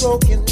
broken.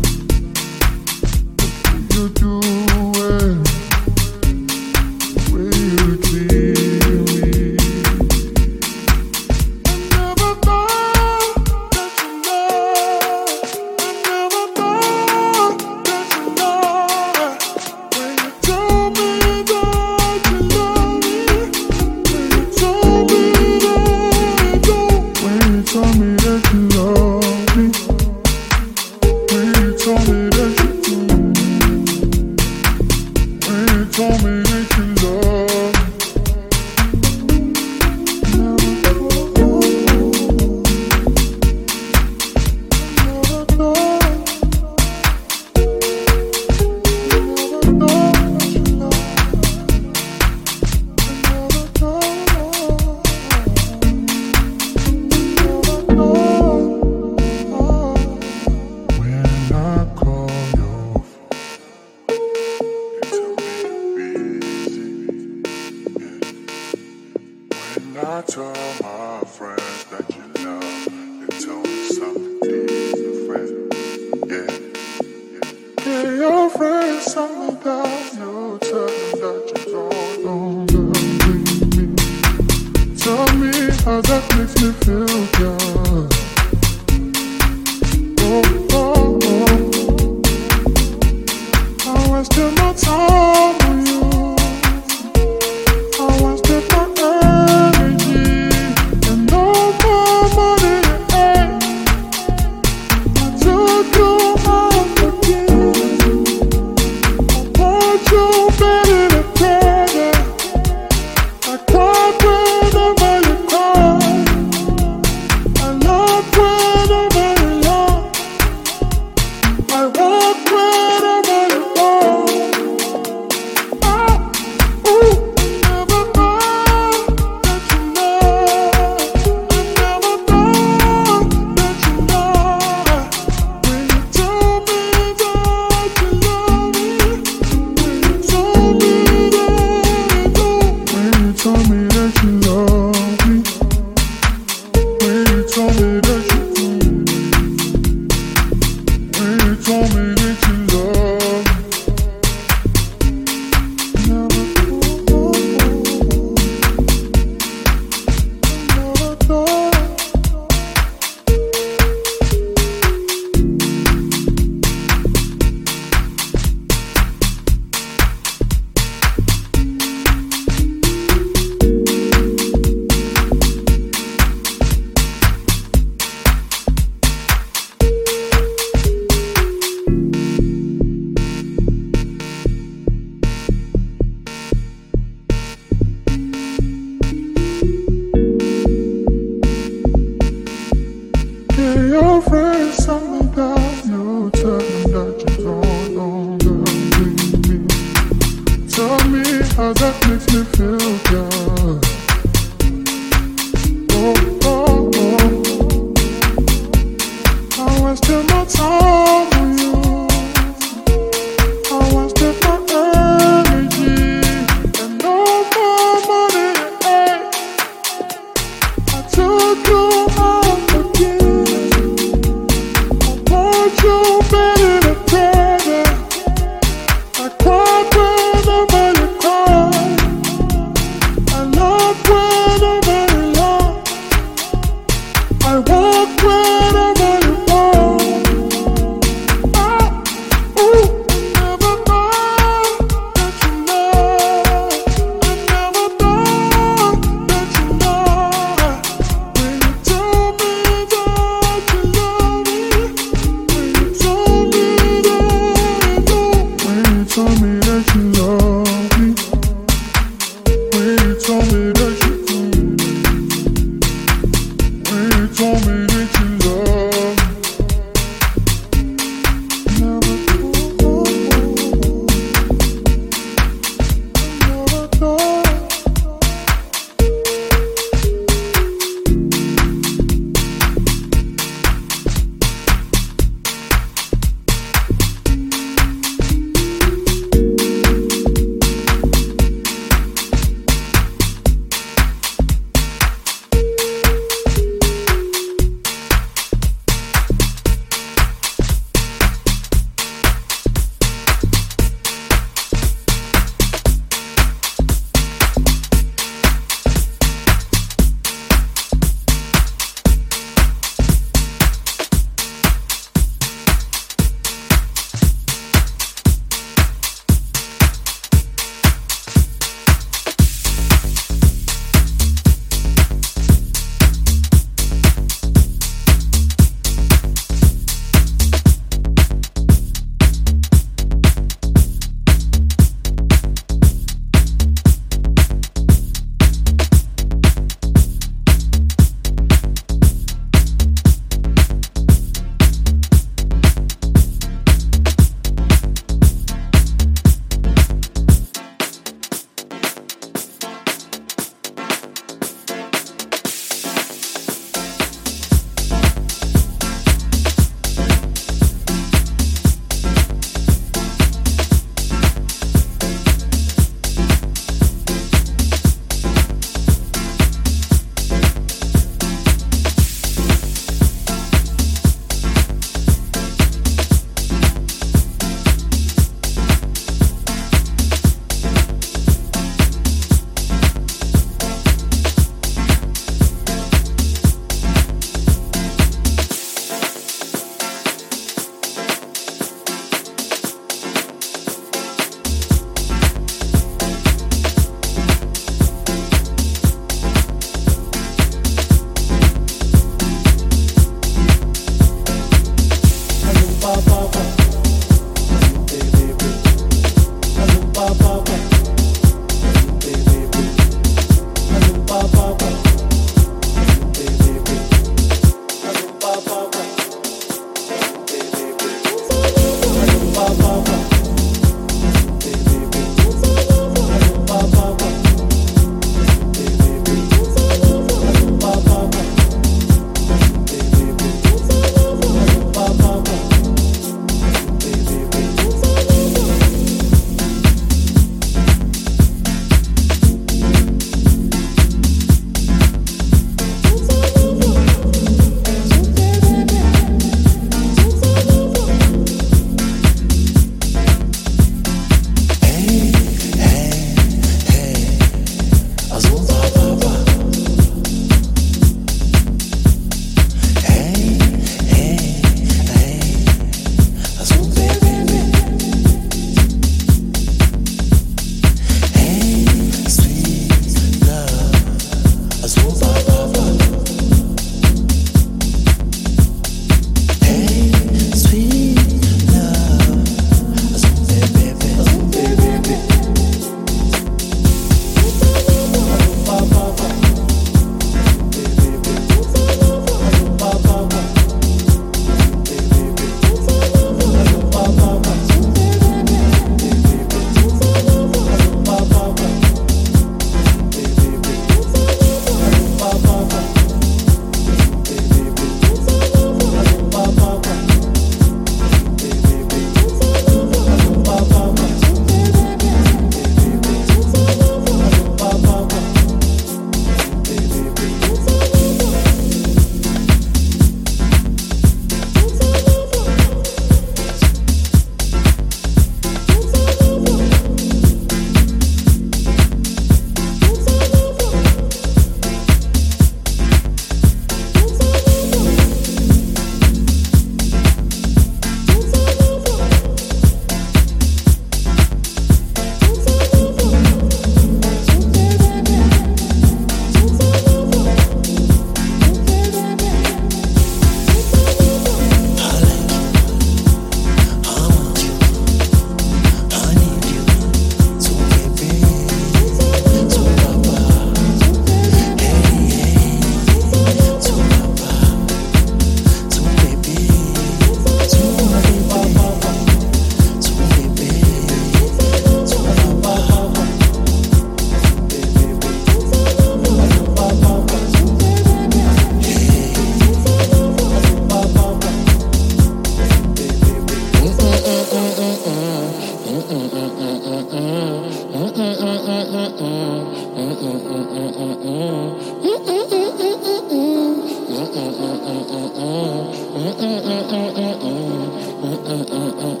Baba